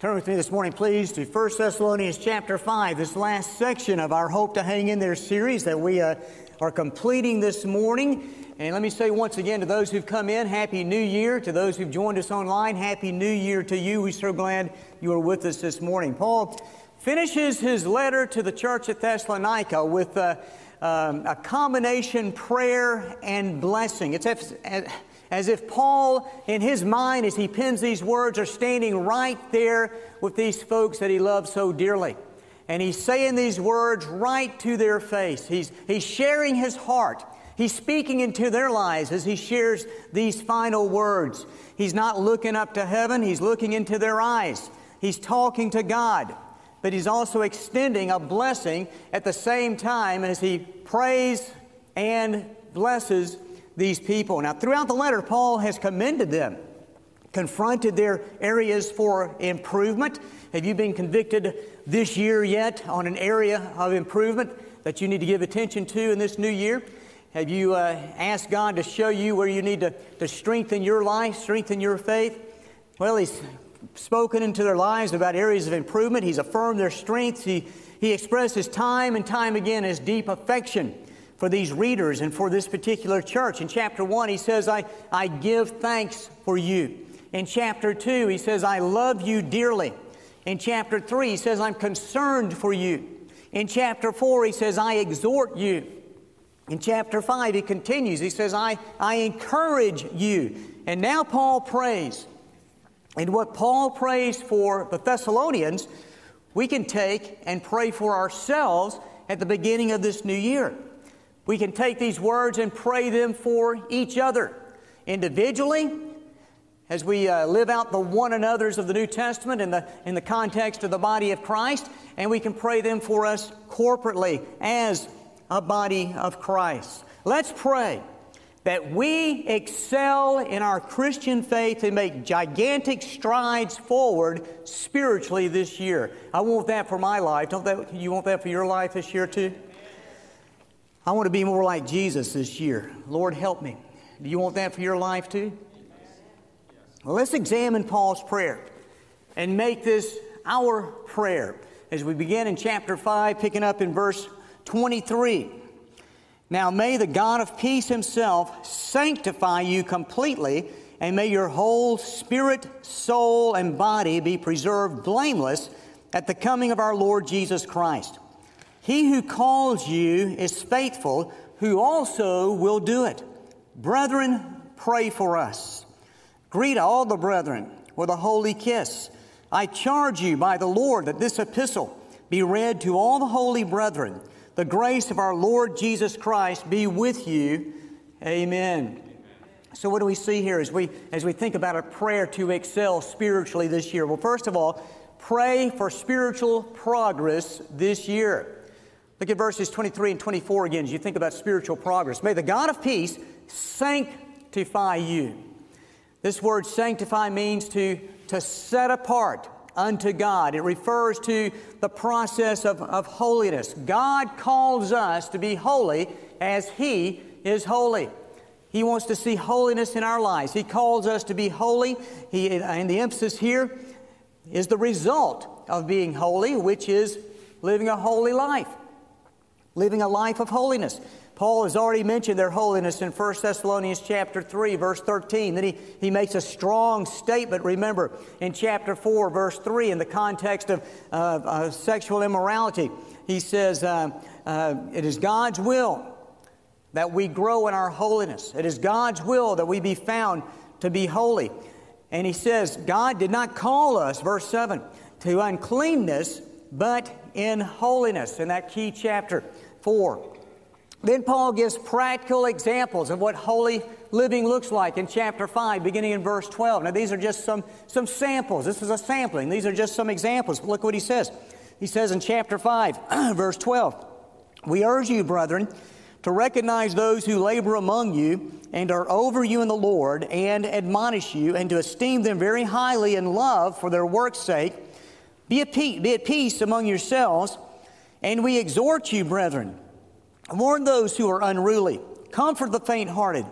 Turn with me this morning, please, to 1 Thessalonians chapter 5, this last section of our Hope to Hang in There series that we uh, are completing this morning. And let me say once again to those who've come in, Happy New Year. To those who've joined us online, Happy New Year to you. We're so glad you are with us this morning. Paul finishes his letter to the church at Thessalonica with uh, um, a combination prayer and blessing. It's as, if Paul, in his mind, as he pens these words, are standing right there with these folks that he loves so dearly. And he's saying these words right to their face. He's, he's sharing his heart. He's speaking into their lives as he shares these final words. He's not looking up to heaven, he's looking into their eyes. He's talking to God, but he's also extending a blessing at the same time as he prays and blesses these people. Now, throughout the letter, Paul has commended them, confronted their areas for improvement. Have you been convicted this year yet on an area of improvement that you need to give attention to in this new year? Have you uh, asked God to show you where you need to, to strengthen your life, strengthen your faith? Well, He's spoken into their lives about areas of improvement. He's affirmed their strengths. He, he expresses time and time again his deep affection for these readers and for this particular church. In chapter 1, he says, I, I give thanks for you. In chapter 2, he says, I love you dearly. In chapter 3, he says, I'm concerned for you. In chapter 4, he says, I exhort you. In chapter 5, he continues, he says, I, I encourage you. And now Paul prays. And what Paul prays for the Thessalonians, we can take and pray for ourselves at the beginning of this new year. We can take these words and pray them for each other individually as we uh, live out the one another's of the New Testament in the, in the context of the body of Christ, and we can pray them for us corporately as a body of Christ. Let's pray that we excel in our Christian faith and make gigantic strides forward spiritually this year. I want that for my life. Don't that, you want that for your life this year too? I want to be more like Jesus this year. Lord, help me. Do you want that for your life too? Well, let's examine Paul's prayer and make this our prayer as we begin in chapter 5, picking up in verse 23. Now may the God of peace himself sanctify you completely, and may your whole spirit, soul, and body be preserved blameless at the coming of our Lord Jesus Christ. He who calls you is faithful, who also will do it. Brethren, pray for us. Greet all the brethren with a holy kiss. I charge you by the Lord that this epistle be read to all the holy brethren. The grace of our Lord Jesus Christ be with you. Amen. So, what do we see here as we, as we think about a prayer to excel spiritually this year? Well, first of all, pray for spiritual progress this year. Look at verses 23 and 24 again as you think about spiritual progress. May the God of peace sanctify you. This word sanctify means to, to set apart unto God. It refers to the process of, of holiness. God calls us to be holy as He is holy. He wants to see holiness in our lives. He calls us to be holy. He, and the emphasis here is the result of being holy, which is living a holy life living a life of holiness. Paul has already mentioned their holiness in 1 Thessalonians chapter 3, verse 13. Then he, he makes a strong statement, remember, in chapter 4, verse 3, in the context of uh, uh, sexual immorality. He says, uh, uh, It is God's will that we grow in our holiness. It is God's will that we be found to be holy. And he says, God did not call us, verse 7, to uncleanness, but in holiness, in that key chapter. 4. Then Paul gives practical examples of what holy living looks like in chapter 5, beginning in verse 12. Now, these are just some, some samples. This is a sampling. These are just some examples. Look what he says. He says in chapter 5, verse 12, We urge you, brethren, to recognize those who labor among you and are over you in the Lord and admonish you, and to esteem them very highly in love for their work's sake. Be at be at peace among yourselves. And we exhort you, brethren, warn those who are unruly, comfort the faint hearted,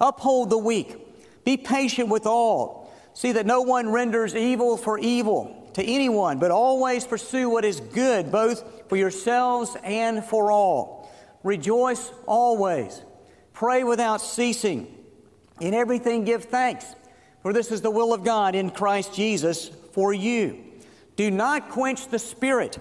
uphold the weak, be patient with all. See that no one renders evil for evil to anyone, but always pursue what is good, both for yourselves and for all. Rejoice always. Pray without ceasing. In everything give thanks, for this is the will of God in Christ Jesus for you. Do not quench the Spirit.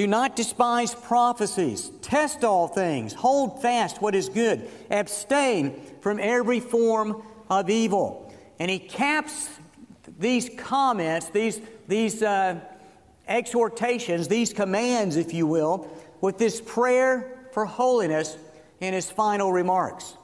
Do not despise prophecies. Test all things. Hold fast what is good. Abstain from every form of evil. And he caps these comments, these, these uh, exhortations, these commands, if you will, with this prayer for holiness in his final remarks.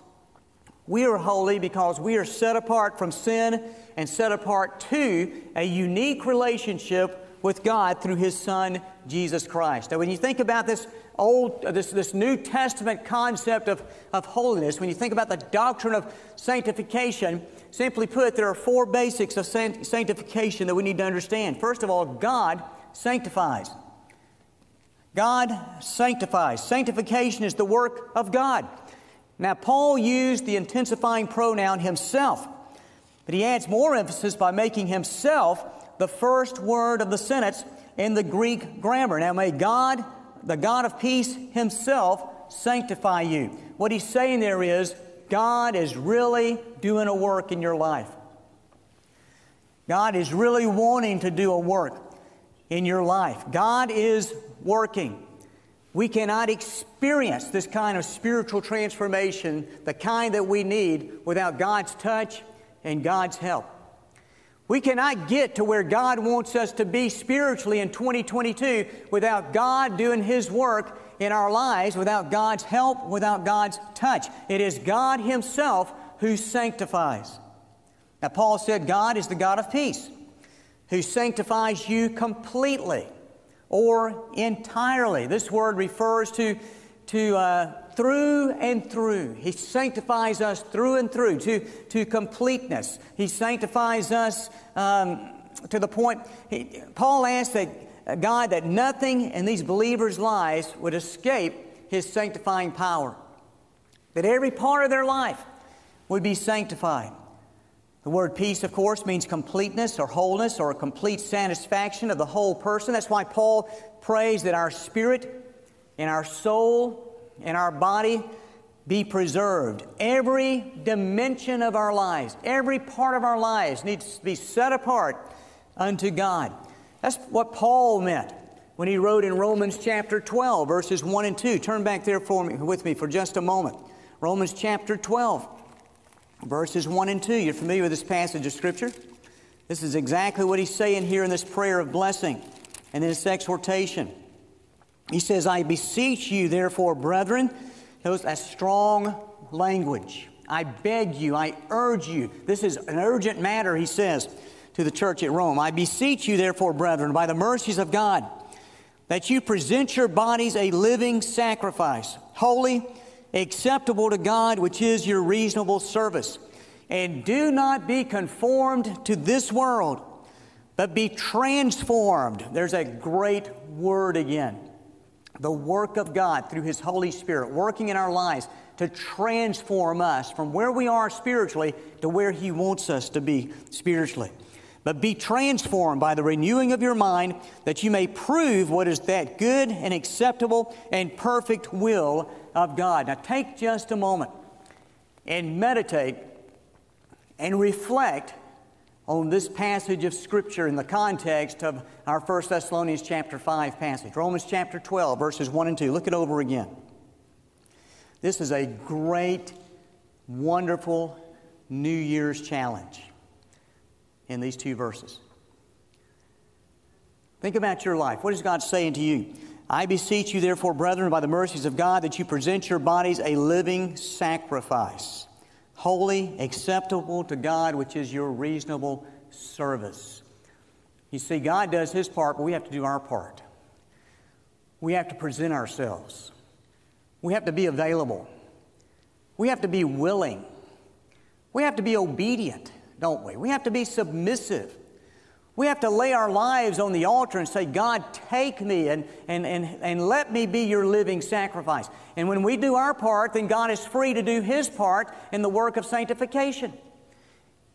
We are holy because we are set apart from sin and set apart to a unique relationship with God through His Son, Jesus Christ. Now, when you think about this old, uh, this, this New Testament concept of, of holiness, when you think about the doctrine of sanctification, simply put, there are four basics of sanctification that we need to understand. First of all, God sanctifies. God sanctifies. Sanctification is the work of God. Now, Paul used the intensifying pronoun himself, but he adds more emphasis by making himself the first word of the sentence in the Greek grammar. Now, may God, the God of peace himself, sanctify you. What he's saying there is, God is really doing a work in your life. God is really wanting to do a work in your life. God is working. We cannot experience this kind of spiritual transformation, the kind that we need, without God's touch and God's help. We cannot get to where God wants us to be spiritually in 2022 without God doing His work in our lives, without God's help, without God's touch. It is God Himself who sanctifies. Now, Paul said, God is the God of peace, who sanctifies you completely or entirely. This word refers to, to uh, through and through. He sanctifies us through and through to, to completeness. He sanctifies us um, to the point. He, Paul asked that uh, God that nothing in these believers' lives would escape His sanctifying power. That every part of their life would be sanctified. The word peace, of course, means completeness or wholeness or a complete satisfaction of the whole person. That's why Paul prays that our spirit and our soul and our body be preserved. Every dimension of our lives, every part of our lives needs to be set apart unto God. That's what Paul meant when he wrote in Romans chapter 12, verses 1 and 2. Turn back there for me, with me for just a moment. Romans chapter 12, verses 1 and 2. You're familiar with this passage of Scripture? This is exactly what he's saying here in this prayer of blessing and in this exhortation. He says, I beseech you, therefore, brethren, those a strong language. I beg you, I urge you. This is an urgent matter, he says to the church at Rome. I beseech you, therefore, brethren, by the mercies of God, that you present your bodies a living sacrifice, holy, acceptable to God, which is your reasonable service. And do not be conformed to this world, but be transformed. There's a great word again the work of God through His Holy Spirit working in our lives to transform us from where we are spiritually to where He wants us to be spiritually. But be transformed by the renewing of your mind that you may prove what is that good and acceptable and perfect will of God. Now take just a moment and meditate and reflect on this passage of Scripture in the context of our 1 Thessalonians chapter 5 passage. Romans chapter 12, verses 1 and 2. Look it over again. This is a great, wonderful New Year's challenge in these two verses. Think about your life. What is God saying to you? I beseech you, therefore, brethren, by the mercies of God, that you present your bodies a living sacrifice holy, acceptable to God, which is your reasonable service. You see, God does His part, but we have to do our part. We have to present ourselves. We have to be available. We have to be willing. We have to be obedient, don't we? We have to be submissive. We have to lay our lives on the altar and say, God, take me and, and, and, and let me be your living sacrifice. And when we do our part, then God is free to do His part in the work of sanctification,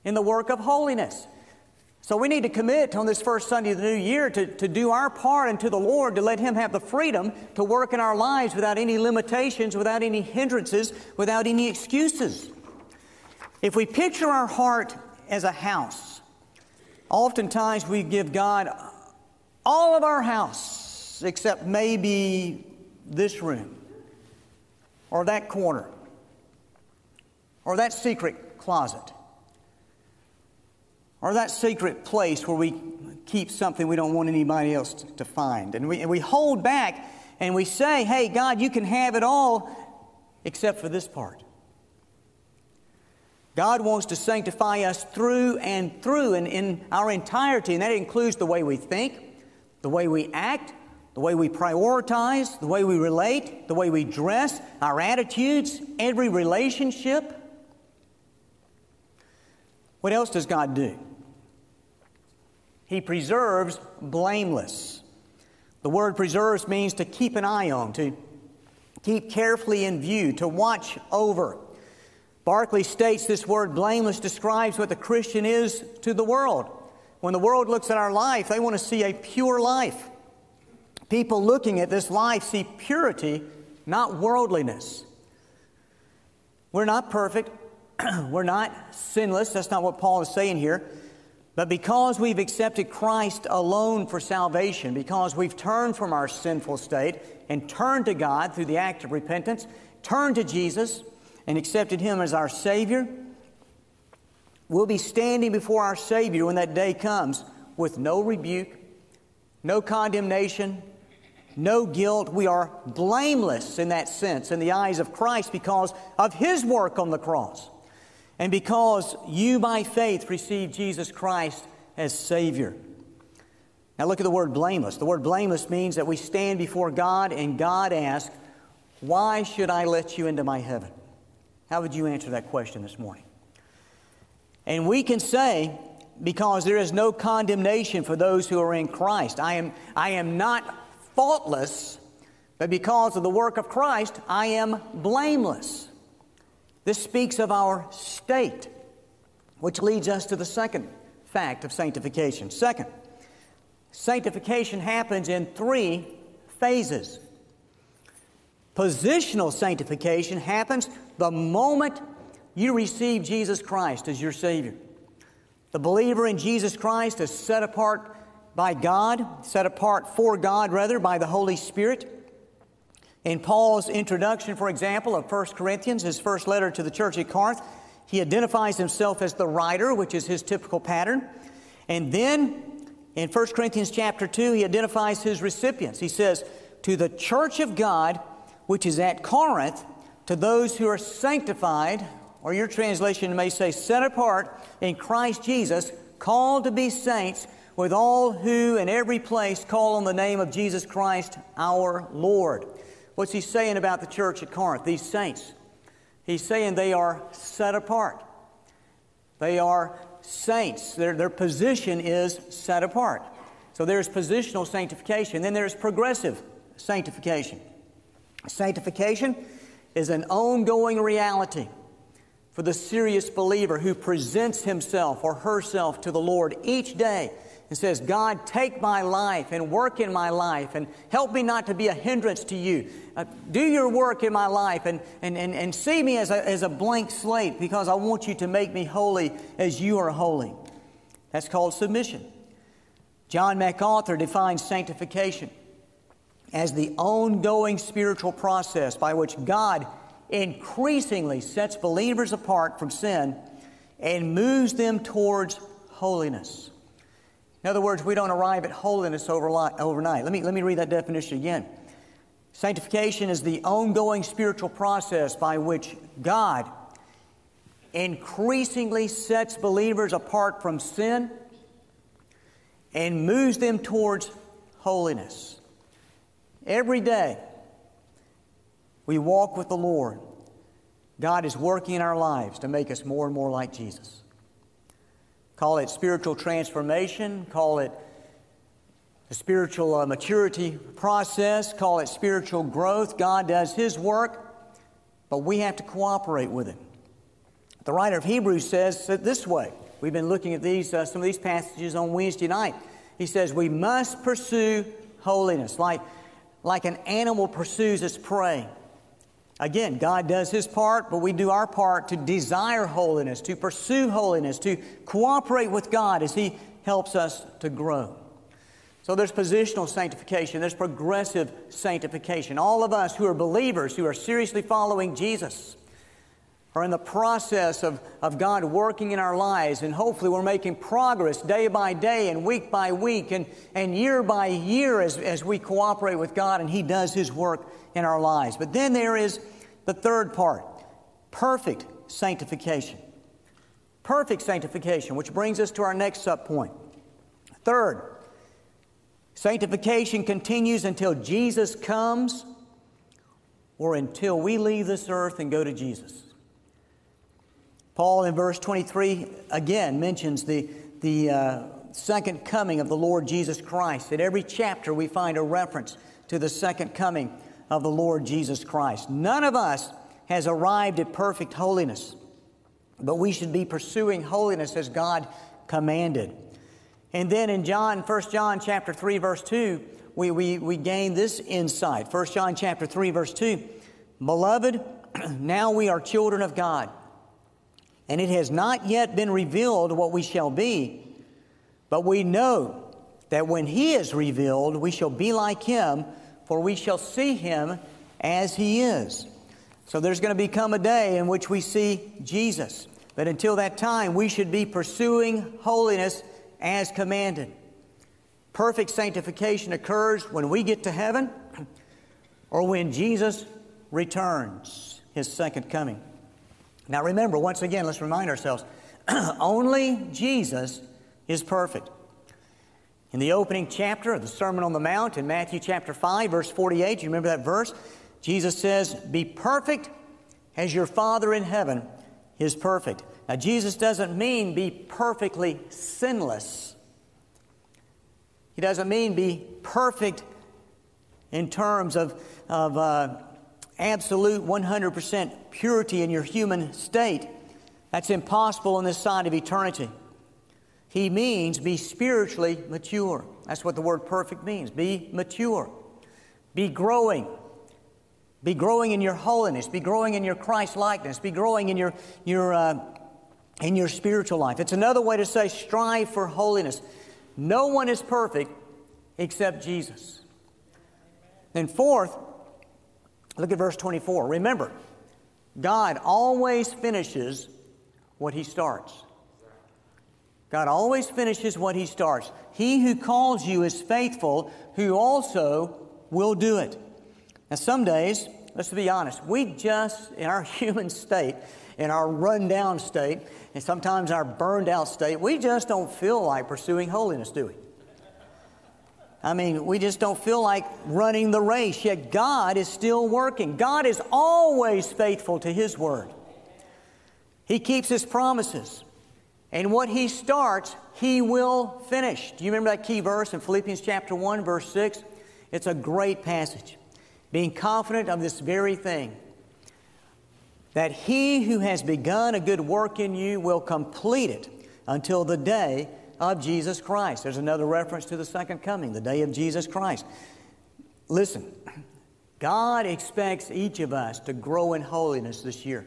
in the work of holiness. So we need to commit on this first Sunday of the new year to, to do our part and to the Lord to let Him have the freedom to work in our lives without any limitations, without any hindrances, without any excuses. If we picture our heart as a house, oftentimes we give God all of our house except maybe this room or that corner or that secret closet or that secret place where we keep something we don't want anybody else to find. And we, and we hold back and we say, hey, God, you can have it all except for this part. God wants to sanctify us through and through and in our entirety, and that includes the way we think, the way we act, the way we prioritize, the way we relate, the way we dress, our attitudes, every relationship. What else does God do? He preserves blameless. The word preserves means to keep an eye on, to keep carefully in view, to watch over. Barclay states this word blameless describes what the Christian is to the world. When the world looks at our life, they want to see a pure life. People looking at this life see purity, not worldliness. We're not perfect. We're not sinless. That's not what Paul is saying here. But because we've accepted Christ alone for salvation, because we've turned from our sinful state and turned to God through the act of repentance, turned to Jesus and accepted Him as our Savior, we'll be standing before our Savior when that day comes with no rebuke, no condemnation, no guilt. We are blameless in that sense in the eyes of Christ because of His work on the cross. And because you by faith received Jesus Christ as Savior. Now look at the word blameless. The word blameless means that we stand before God and God asks, Why should I let you into my heaven? How would you answer that question this morning? And we can say, because there is no condemnation for those who are in Christ. I am, I am not faultless, but because of the work of Christ, I am blameless. This speaks of our state, which leads us to the second fact of sanctification. Second, sanctification happens in three phases. Positional sanctification happens the moment you receive Jesus Christ as your Savior. The believer in Jesus Christ is set apart by God, set apart for God, rather, by the Holy Spirit. In Paul's introduction, for example, of 1 Corinthians, his first letter to the church at Corinth, he identifies himself as the writer, which is his typical pattern. And then in 1 Corinthians chapter 2, he identifies his recipients. He says, To the church of God, which is at Corinth, to those who are sanctified, or your translation may say, set apart in Christ Jesus, called to be saints, with all who in every place call on the name of Jesus Christ our Lord. What's he saying about the church at Corinth, these saints? He's saying they are set apart. They are saints. Their, their position is set apart. So there's positional sanctification. Then there's progressive sanctification. Sanctification is an ongoing reality for the serious believer who presents himself or herself to the Lord each day and says, God, take my life and work in my life and help me not to be a hindrance to you. Uh, do your work in my life and, and, and, and see me as a, as a blank slate because I want you to make me holy as you are holy. That's called submission. John MacArthur defines sanctification as the ongoing spiritual process by which God increasingly sets believers apart from sin and moves them towards holiness. In other words, we don't arrive at holiness overnight. Let me, let me read that definition again. Sanctification is the ongoing spiritual process by which God increasingly sets believers apart from sin and moves them towards holiness. Every day we walk with the Lord, God is working in our lives to make us more and more like Jesus. Call it spiritual transformation, call it the spiritual uh, maturity process, call it spiritual growth. God does His work, but we have to cooperate with Him. The writer of Hebrews says it this way We've been looking at these, uh, some of these passages on Wednesday night. He says, We must pursue holiness, like, like an animal pursues its prey. Again, God does His part, but we do our part to desire holiness, to pursue holiness, to cooperate with God as He helps us to grow. So there's positional sanctification, there's progressive sanctification. All of us who are believers, who are seriously following Jesus, are in the process of, of God working in our lives, and hopefully we're making progress day by day and week by week and, and year by year as, as we cooperate with God and He does His work in our lives. But then there is the third part perfect sanctification. Perfect sanctification, which brings us to our next sub point. Third, sanctification continues until Jesus comes or until we leave this earth and go to Jesus. Paul in verse 23 again mentions the, the uh, second coming of the Lord Jesus Christ. In every chapter, we find a reference to the second coming of the Lord Jesus Christ. None of us has arrived at perfect holiness, but we should be pursuing holiness as God commanded. And then in John, 1 John chapter 3, verse 2, we, we, we gain this insight. 1 John chapter 3, verse 2. Beloved, now we are children of God and it has not yet been revealed what we shall be. But we know that when He is revealed, we shall be like Him, for we shall see Him as He is. So there's going to become a day in which we see Jesus. But until that time, we should be pursuing holiness as commanded. Perfect sanctification occurs when we get to heaven or when Jesus returns, His second coming. Now remember, once again, let's remind ourselves only Jesus is perfect. In the opening chapter of the Sermon on the Mount in Matthew chapter 5, verse 48, you remember that verse? Jesus says, Be perfect as your Father in heaven is perfect. Now, Jesus doesn't mean be perfectly sinless. He doesn't mean be perfect in terms of, of uh, absolute 100% purity in your human state. That's impossible on this side of eternity. He means be spiritually mature. That's what the word perfect means. Be mature. Be growing. Be growing in your holiness. Be growing in your Christ likeness. Be growing in your, your, uh, in your spiritual life. It's another way to say strive for holiness. No one is perfect except Jesus. And fourth, Look at verse 24. Remember, God always finishes what He starts. God always finishes what He starts. He who calls you is faithful, who also will do it. Now, some days, let's be honest, we just, in our human state, in our rundown state, and sometimes our burned out state, we just don't feel like pursuing holiness, do we? I mean, we just don't feel like running the race, yet God is still working. God is always faithful to His word. He keeps His promises. And what He starts, He will finish. Do you remember that key verse in Philippians chapter 1, verse 6? It's a great passage. Being confident of this very thing, that He who has begun a good work in you will complete it until the day of Jesus Christ. There's another reference to the second coming, the day of Jesus Christ. Listen, God expects each of us to grow in holiness this year.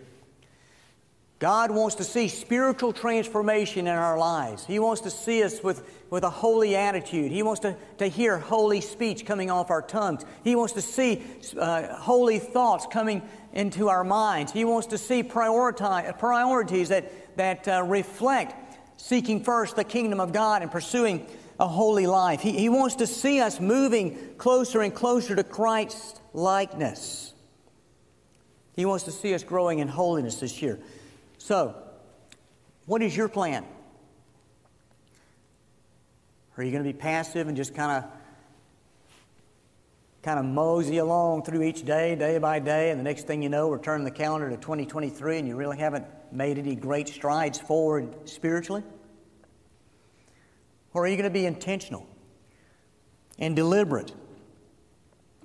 God wants to see spiritual transformation in our lives. He wants to see us with, with a holy attitude. He wants to, to hear holy speech coming off our tongues. He wants to see uh, holy thoughts coming into our minds. He wants to see priorities that, that uh, reflect seeking first the kingdom of God and pursuing a holy life. He, he wants to see us moving closer and closer to Christ's likeness. He wants to see us growing in holiness this year. So, what is your plan? Are you going to be passive and just kind of kind of mosey along through each day, day by day, and the next thing you know, we're turning the calendar to 2023 and you really haven't made any great strides forward spiritually? Or are you going to be intentional and deliberate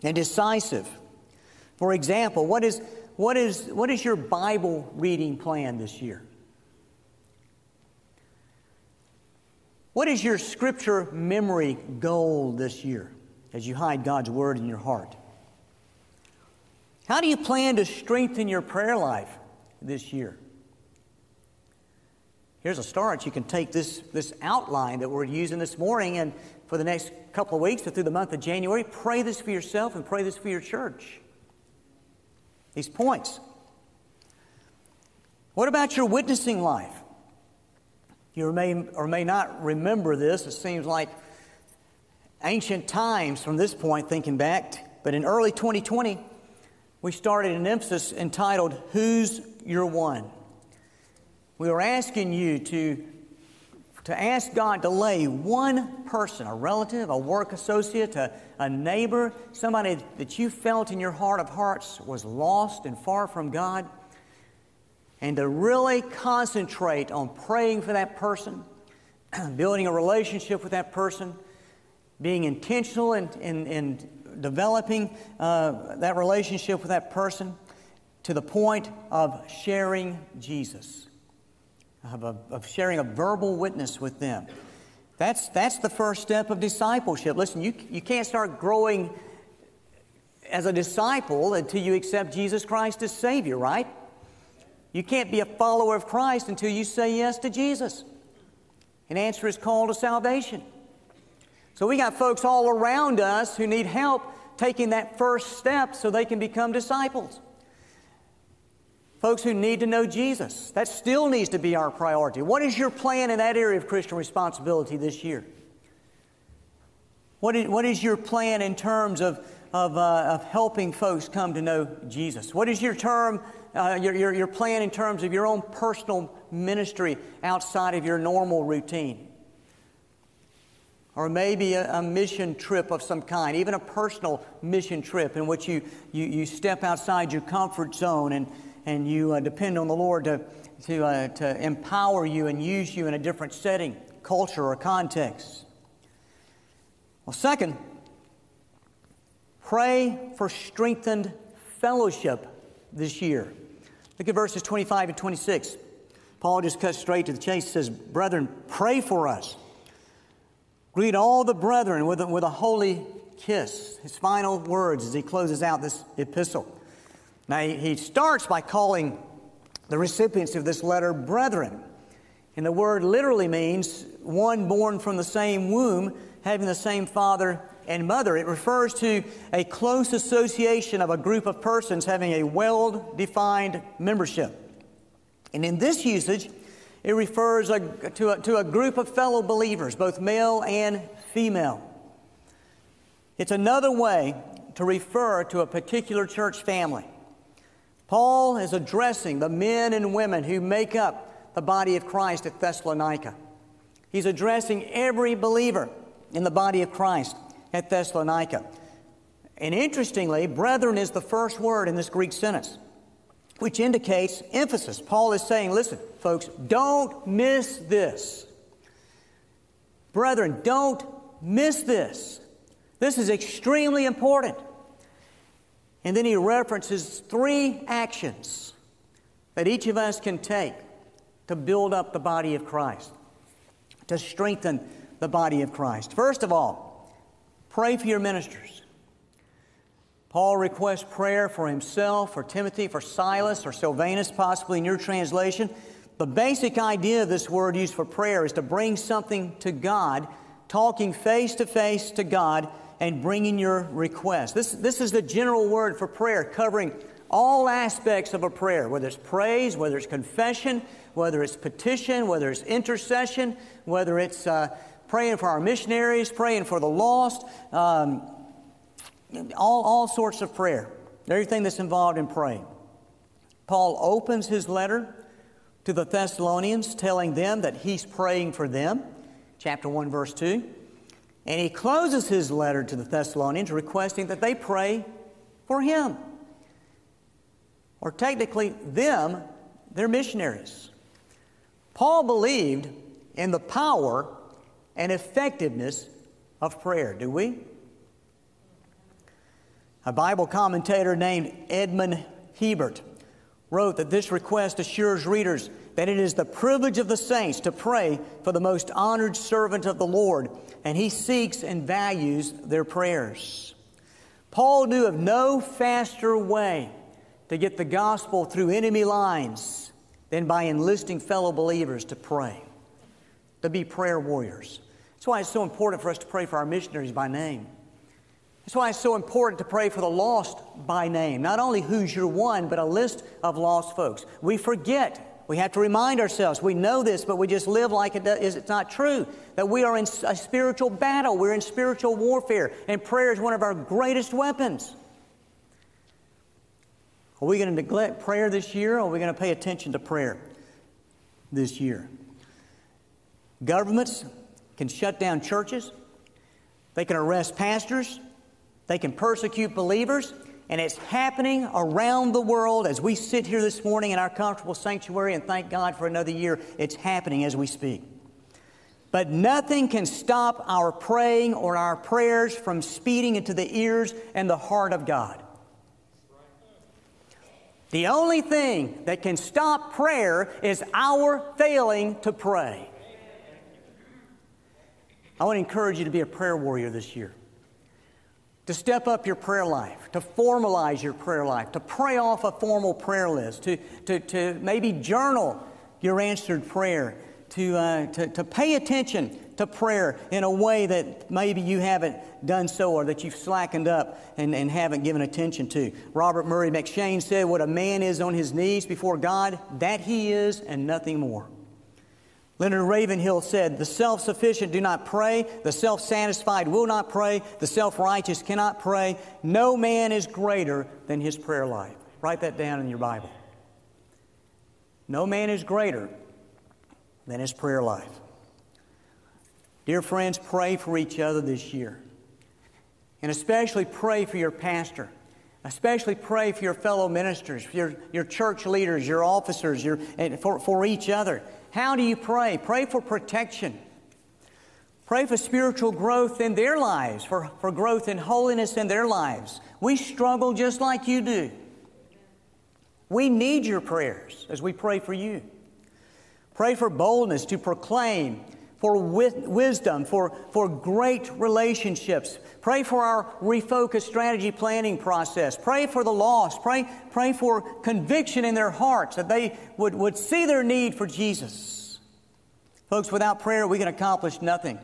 and decisive? For example, what is, what is, what is your Bible reading plan this year? What is your scripture memory goal this year as you hide God's Word in your heart? How do you plan to strengthen your prayer life this year? Here's a start. You can take this, this outline that we're using this morning and for the next couple of weeks or through the month of January, pray this for yourself and pray this for your church. These points. What about your witnessing life? You may or may not remember this. It seems like ancient times from this point, thinking back. But in early 2020, we started an emphasis entitled, Who's Your One? We were asking you to, to ask God to lay one person, a relative, a work associate, a, a neighbor, somebody that you felt in your heart of hearts was lost and far from God and to really concentrate on praying for that person, building a relationship with that person, being intentional in, in, in developing uh, that relationship with that person to the point of sharing Jesus, of, a, of sharing a verbal witness with them. That's, that's the first step of discipleship. Listen, you, you can't start growing as a disciple until you accept Jesus Christ as Savior, right? You can't be a follower of Christ until you say yes to Jesus and answer his call to salvation. So we got folks all around us who need help taking that first step so they can become disciples. Folks who need to know Jesus. That still needs to be our priority. What is your plan in that area of Christian responsibility this year? What is, what is your plan in terms of, of, uh, of helping folks come to know Jesus? What is your term uh, your, your, your plan in terms of your own personal ministry outside of your normal routine. Or maybe a, a, mission trip of some kind, even a personal mission trip in which you, you, you step outside your comfort zone and, and you uh, depend on the Lord to, to, uh, to empower you and use you in a different setting, culture, or context. Well, second, pray for strengthened fellowship this year. Look at verses 25 and 26. Paul just cuts straight to the chase. He says, Brethren, pray for us. Greet all the brethren with a, with a holy kiss. His final words as he closes out this epistle. Now, he starts by calling the recipients of this letter brethren. And the word literally means one born from the same womb, having the same father and mother. It refers to a close association of a group of persons having a well defined membership. And in this usage, it refers a, to, a, to a group of fellow believers, both male and female. It's another way to refer to a particular church family. Paul is addressing the men and women who make up the body of Christ at Thessalonica. He's addressing every believer in the body of Christ at Thessalonica. And interestingly, brethren is the first word in this Greek sentence, which indicates emphasis. Paul is saying, listen, folks, don't miss this. Brethren, don't miss this. This is extremely important. And then he references three actions that each of us can take to build up the body of Christ, to strengthen the body of Christ. First of all, Pray for your ministers. Paul requests prayer for himself, for Timothy, for Silas, or Silvanus, possibly in your translation. The basic idea of this word used for prayer is to bring something to God, talking face to face to God, and bringing your request. This, this is the general word for prayer, covering all aspects of a prayer, whether it's praise, whether it's confession, whether it's petition, whether it's intercession, whether it's uh, praying for our missionaries, praying for the lost, um, all, all sorts of prayer, everything that's involved in praying. Paul opens his letter to the Thessalonians, telling them that he's praying for them, chapter 1, verse 2. And he closes his letter to the Thessalonians requesting that they pray for him. Or technically, them, they're missionaries. Paul believed in the power and effectiveness of prayer, do we? A Bible commentator named Edmund Hiebert wrote that this request assures readers that it is the privilege of the saints to pray for the most honored servant of the Lord, and he seeks and values their prayers. Paul knew of no faster way to get the gospel through enemy lines than by enlisting fellow believers to pray, to be prayer warriors. That's why it's so important for us to pray for our missionaries by name. That's why it's so important to pray for the lost by name. Not only who's your one, but a list of lost folks. We forget. We have to remind ourselves. We know this, but we just live like it is, it's not true. That we are in a spiritual battle. We're in spiritual warfare. And prayer is one of our greatest weapons. Are we going to neglect prayer this year or are we going to pay attention to prayer this year? Governments can shut down churches, they can arrest pastors, they can persecute believers, and it's happening around the world as we sit here this morning in our comfortable sanctuary and thank God for another year. It's happening as we speak. But nothing can stop our praying or our prayers from speeding into the ears and the heart of God. The only thing that can stop prayer is our failing to pray. I want to encourage you to be a prayer warrior this year to step up your prayer life, to formalize your prayer life, to pray off a formal prayer list, to, to, to maybe journal your answered prayer, to, uh, to, to pay attention to prayer in a way that maybe you haven't done so or that you've slackened up and, and haven't given attention to. Robert Murray M'Cheyne said, What a man is on his knees before God, that he is and nothing more. Leonard Ravenhill said, The self sufficient do not pray, the self satisfied will not pray, the self righteous cannot pray. No man is greater than his prayer life. Write that down in your Bible. No man is greater than his prayer life. Dear friends, pray for each other this year. And especially pray for your pastor. Especially pray for your fellow ministers, your, your church leaders, your officers, your, and for, for each other. How do you pray? Pray for protection. Pray for spiritual growth in their lives, for, for growth in holiness in their lives. We struggle just like you do. We need your prayers as we pray for you. Pray for boldness to proclaim, for wisdom, for, for great relationships. Pray for our refocused strategy planning process. Pray for the lost. Pray, pray for conviction in their hearts that they would, would see their need for Jesus. Folks, without prayer, we can accomplish nothing.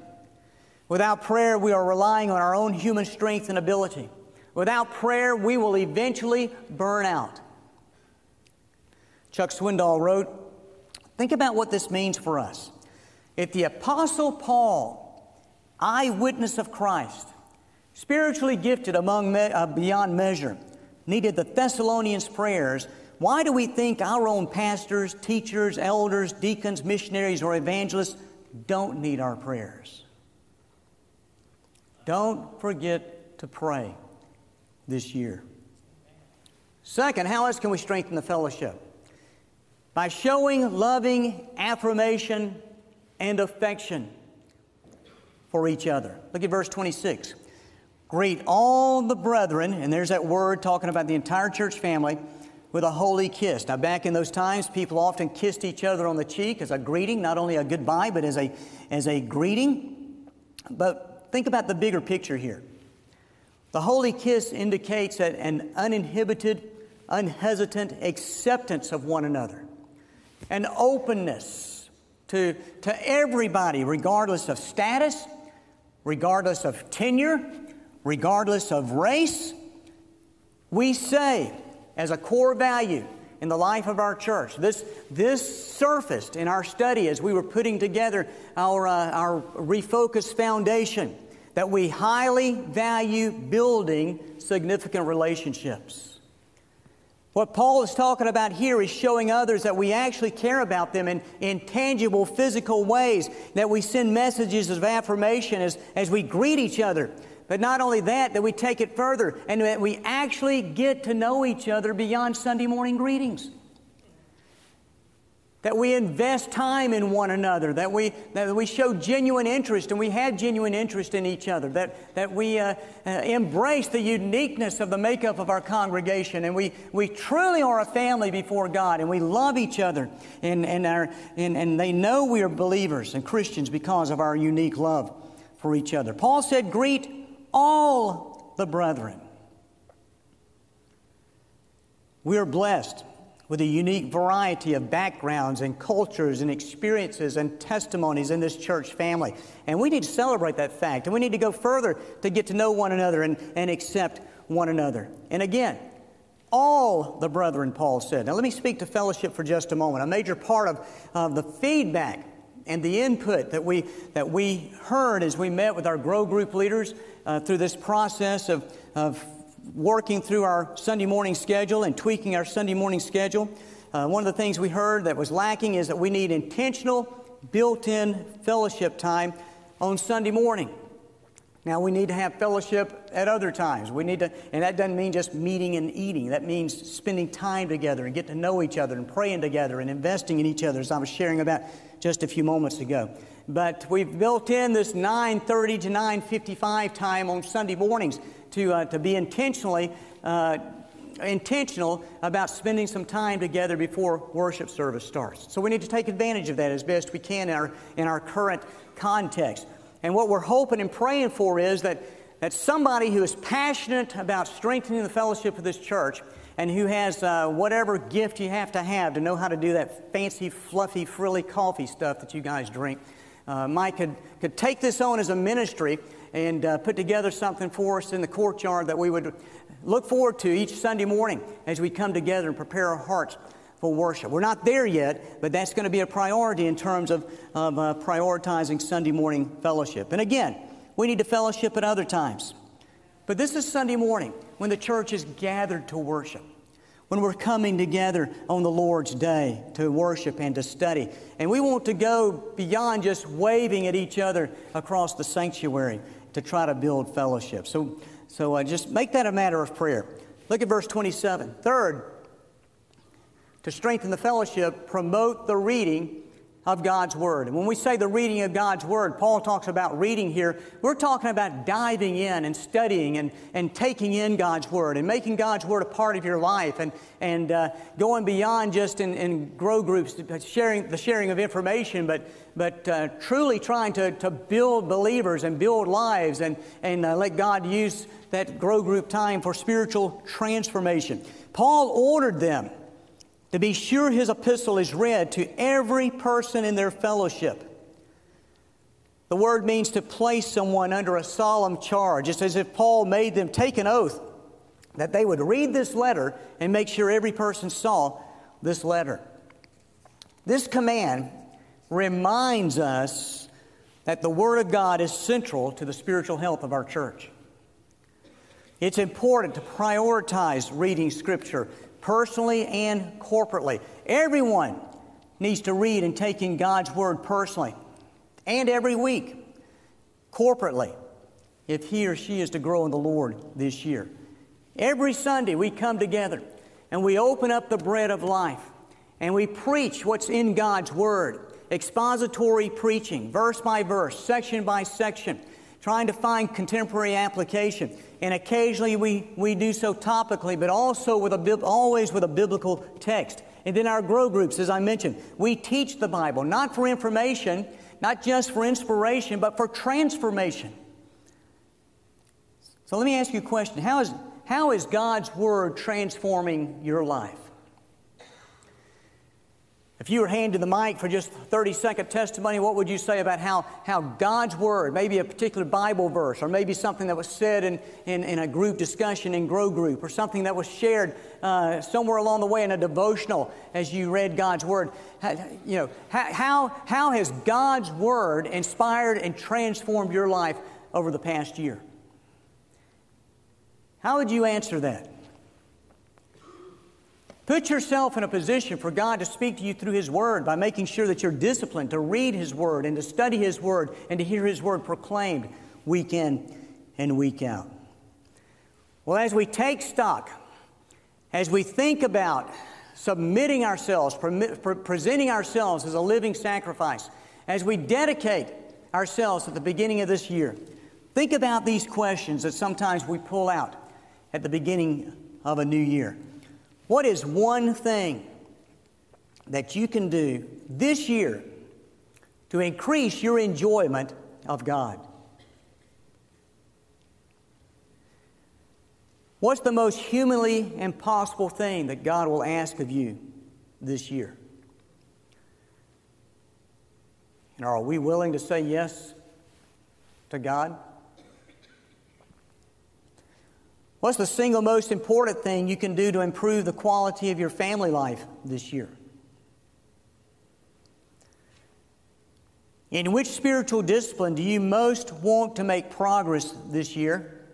Without prayer, we are relying on our own human strength and ability. Without prayer, we will eventually burn out. Chuck Swindoll wrote, Think about what this means for us. If the Apostle Paul, eyewitness of Christ, spiritually gifted among me, uh, beyond measure, needed the Thessalonians' prayers, why do we think our own pastors, teachers, elders, deacons, missionaries, or evangelists don't need our prayers? Don't forget to pray this year. Second, how else can we strengthen the fellowship? By showing loving affirmation and affection for each other. Look at verse 26. Greet all the brethren, and there's that word talking about the entire church family, with a holy kiss. Now, back in those times, people often kissed each other on the cheek as a greeting, not only a goodbye, but as a, as a greeting. But think about the bigger picture here. The holy kiss indicates an uninhibited, unhesitant acceptance of one another, an openness to, to everybody, regardless of status, regardless of tenure, regardless of race. We say, as a core value in the life of our church, this, this surfaced in our study as we were putting together our, uh, our refocused foundation, that we highly value building significant relationships. What Paul is talking about here is showing others that we actually care about them in, in tangible, physical ways, that we send messages of affirmation as, as we greet each other. But not only that, that we take it further and that we actually get to know each other beyond Sunday morning greetings. That we invest time in one another, that we, that we show genuine interest and we have genuine interest in each other, that, that we uh, uh, embrace the uniqueness of the makeup of our congregation and we, we truly are a family before God and we love each other and, and, our, and, and they know we are believers and Christians because of our unique love for each other. Paul said, Greet all the brethren. We are blessed with a unique variety of backgrounds and cultures and experiences and testimonies in this church family. And we need to celebrate that fact. And we need to go further to get to know one another and, and accept one another. And again, all the brethren, Paul said. Now, let me speak to fellowship for just a moment. A major part of, of the feedback and the input that we, that we heard as we met with our Grow Group leaders uh, through this process of, of working through our Sunday morning schedule and tweaking our Sunday morning schedule, uh, one of the things we heard that was lacking is that we need intentional, built in fellowship time on Sunday morning. Now, we need to have fellowship at other times. We need to, and that doesn't mean just meeting and eating. That means spending time together and get to know each other and praying together and investing in each other, as I was sharing about just a few moments ago. But we've built in this 9:30 to 9:55 time on Sunday mornings to, uh, to be intentionally uh, intentional about spending some time together before worship service starts. So we need to take advantage of that as best we can in our, in our current context. And what we're hoping and praying for is that, that somebody who is passionate about strengthening the fellowship of this church and who has uh, whatever gift you have to have to know how to do that fancy, fluffy, frilly coffee stuff that you guys drink, uh, Mike could, could take this on as a ministry and uh, put together something for us in the courtyard that we would look forward to each Sunday morning as we come together and prepare our hearts for worship. We're not there yet, but that's going to be a priority in terms of, of uh, prioritizing Sunday morning fellowship. And again, we need to fellowship at other times. But this is Sunday morning when the church is gathered to worship when we're coming together on the Lord's day to worship and to study. And we want to go beyond just waving at each other across the sanctuary to try to build fellowship. So, so uh, just make that a matter of prayer. Look at verse 27. Third, to strengthen the fellowship, promote the reading of God's Word. And when we say the reading of God's Word, Paul talks about reading here. We're talking about diving in and studying and, and taking in God's Word and making God's Word a part of your life and, and uh, going beyond just in, in grow groups, sharing the sharing of information, but, but uh, truly trying to, to build believers and build lives and, and uh, let God use that grow group time for spiritual transformation. Paul ordered them to be sure his epistle is read to every person in their fellowship. The word means to place someone under a solemn charge. It's as if Paul made them take an oath that they would read this letter and make sure every person saw this letter. This command reminds us that the Word of God is central to the spiritual health of our church. It's important to prioritize reading Scripture personally and corporately. Everyone needs to read and take in God's Word personally and every week, corporately, if he or she is to grow in the Lord this year. Every Sunday we come together and we open up the bread of life and we preach what's in God's Word. Expository preaching, verse by verse, section by section, trying to find contemporary application. And occasionally we, we do so topically, but also with a, always with a biblical text. And then our grow groups, as I mentioned, we teach the Bible, not for information, not just for inspiration, but for transformation. So let me ask you a question. How is, how is God's Word transforming your life? If you were handed the mic for just 30 second testimony, what would you say about how, how God's Word, maybe a particular Bible verse, or maybe something that was said in, in, in a group discussion in Grow Group, or something that was shared uh, somewhere along the way in a devotional as you read God's Word? How, you know, how, how has God's Word inspired and transformed your life over the past year? How would you answer that? Put yourself in a position for God to speak to you through His Word by making sure that you're disciplined to read His Word and to study His Word and to hear His Word proclaimed week in and week out. Well, as we take stock, as we think about submitting ourselves, presenting ourselves as a living sacrifice, as we dedicate ourselves at the beginning of this year, think about these questions that sometimes we pull out at the beginning of a new year. What is one thing that you can do this year to increase your enjoyment of God? What's the most humanly impossible thing that God will ask of you this year? And are we willing to say yes to God? What's the single most important thing you can do to improve the quality of your family life this year? In which spiritual discipline do you most want to make progress this year?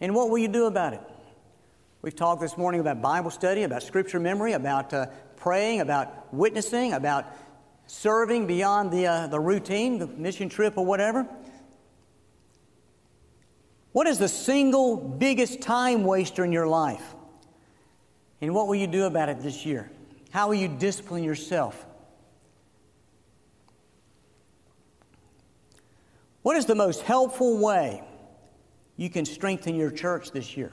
And what will you do about it? We've talked this morning about Bible study, about scripture memory, about uh, praying, about witnessing, about serving beyond the, uh, the routine, the mission trip or whatever? What is the single biggest time waster in your life? And what will you do about it this year? How will you discipline yourself? What is the most helpful way you can strengthen your church this year?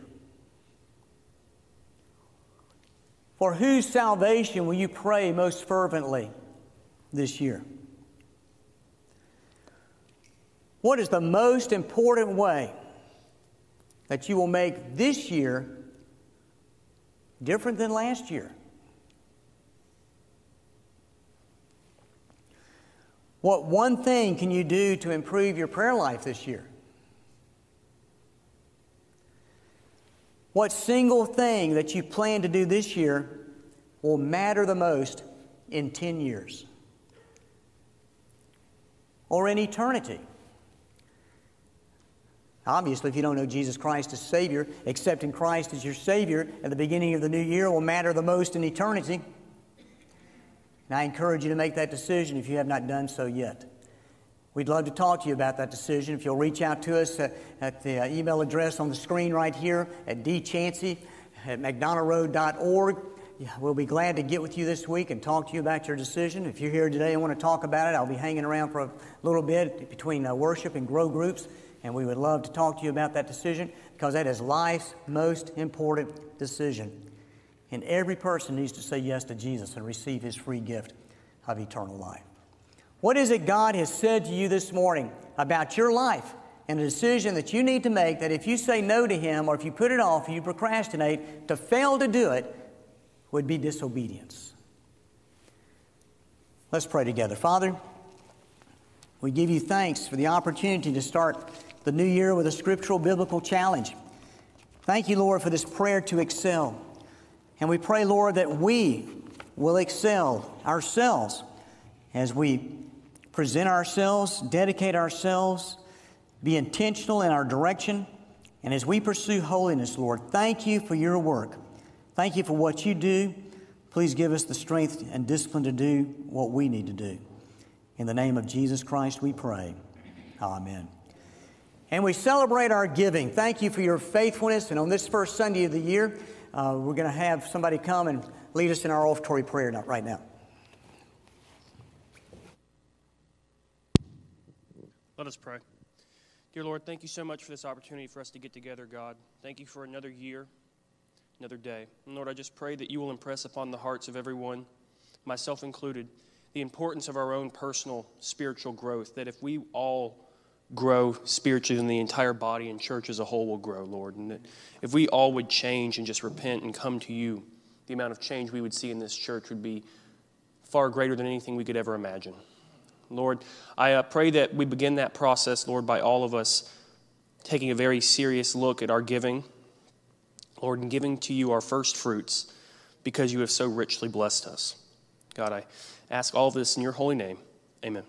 For whose salvation will you pray most fervently? this year? What is the most important way that you will make this year different than last year? What one thing can you do to improve your prayer life this year? What single thing that you plan to do this year will matter the most in 10 years? or in eternity. Obviously, if you don't know Jesus Christ as Savior, accepting Christ as your Savior at the beginning of the new year will matter the most in eternity. And I encourage you to make that decision if you have not done so yet. We'd love to talk to you about that decision. If you'll reach out to us at, the uh, email address on the screen right here at dchancey at mcdonoughroad.org. We'll be glad to get with you this week and talk to you about your decision. If you're here today and want to talk about it, I'll be hanging around for a little bit between uh, worship and grow groups, and we would love to talk to you about that decision because that is life's most important decision. And every person needs to say yes to Jesus and receive his free gift of eternal life. What is it God has said to you this morning about your life and a decision that you need to make that if you say no to Him or if you put it off, you procrastinate, to fail to do it would be disobedience. Let's pray together. Father, we give you thanks for the opportunity to start the new year with a scriptural biblical challenge. Thank you, Lord, for this prayer to excel. And we pray, Lord, that we will excel ourselves as we present ourselves, dedicate ourselves, be intentional in our direction, and as we pursue holiness, Lord, thank you for your work. Thank you for what you do. Please give us the strength and discipline to do what we need to do. In the name of Jesus Christ, we pray. Amen. And we celebrate our giving. Thank you for your faithfulness. And on this first Sunday of the year, uh, we're going to have somebody come and lead us in our offertory prayer right now. Let us pray. Dear Lord, thank you so much for this opportunity for us to get together, God. Thank you for another year another day. And Lord, I just pray that you will impress upon the hearts of everyone, myself included, the importance of our own personal spiritual growth. That if we all grow spiritually, then the entire body and church as a whole will grow, Lord. And that if we all would change and just repent and come to you, the amount of change we would see in this church would be far greater than anything we could ever imagine. Lord, I uh, pray that we begin that process, Lord, by all of us taking a very serious look at our giving Lord, in giving to you our first fruits because you have so richly blessed us. God, I ask all this in your holy name. Amen.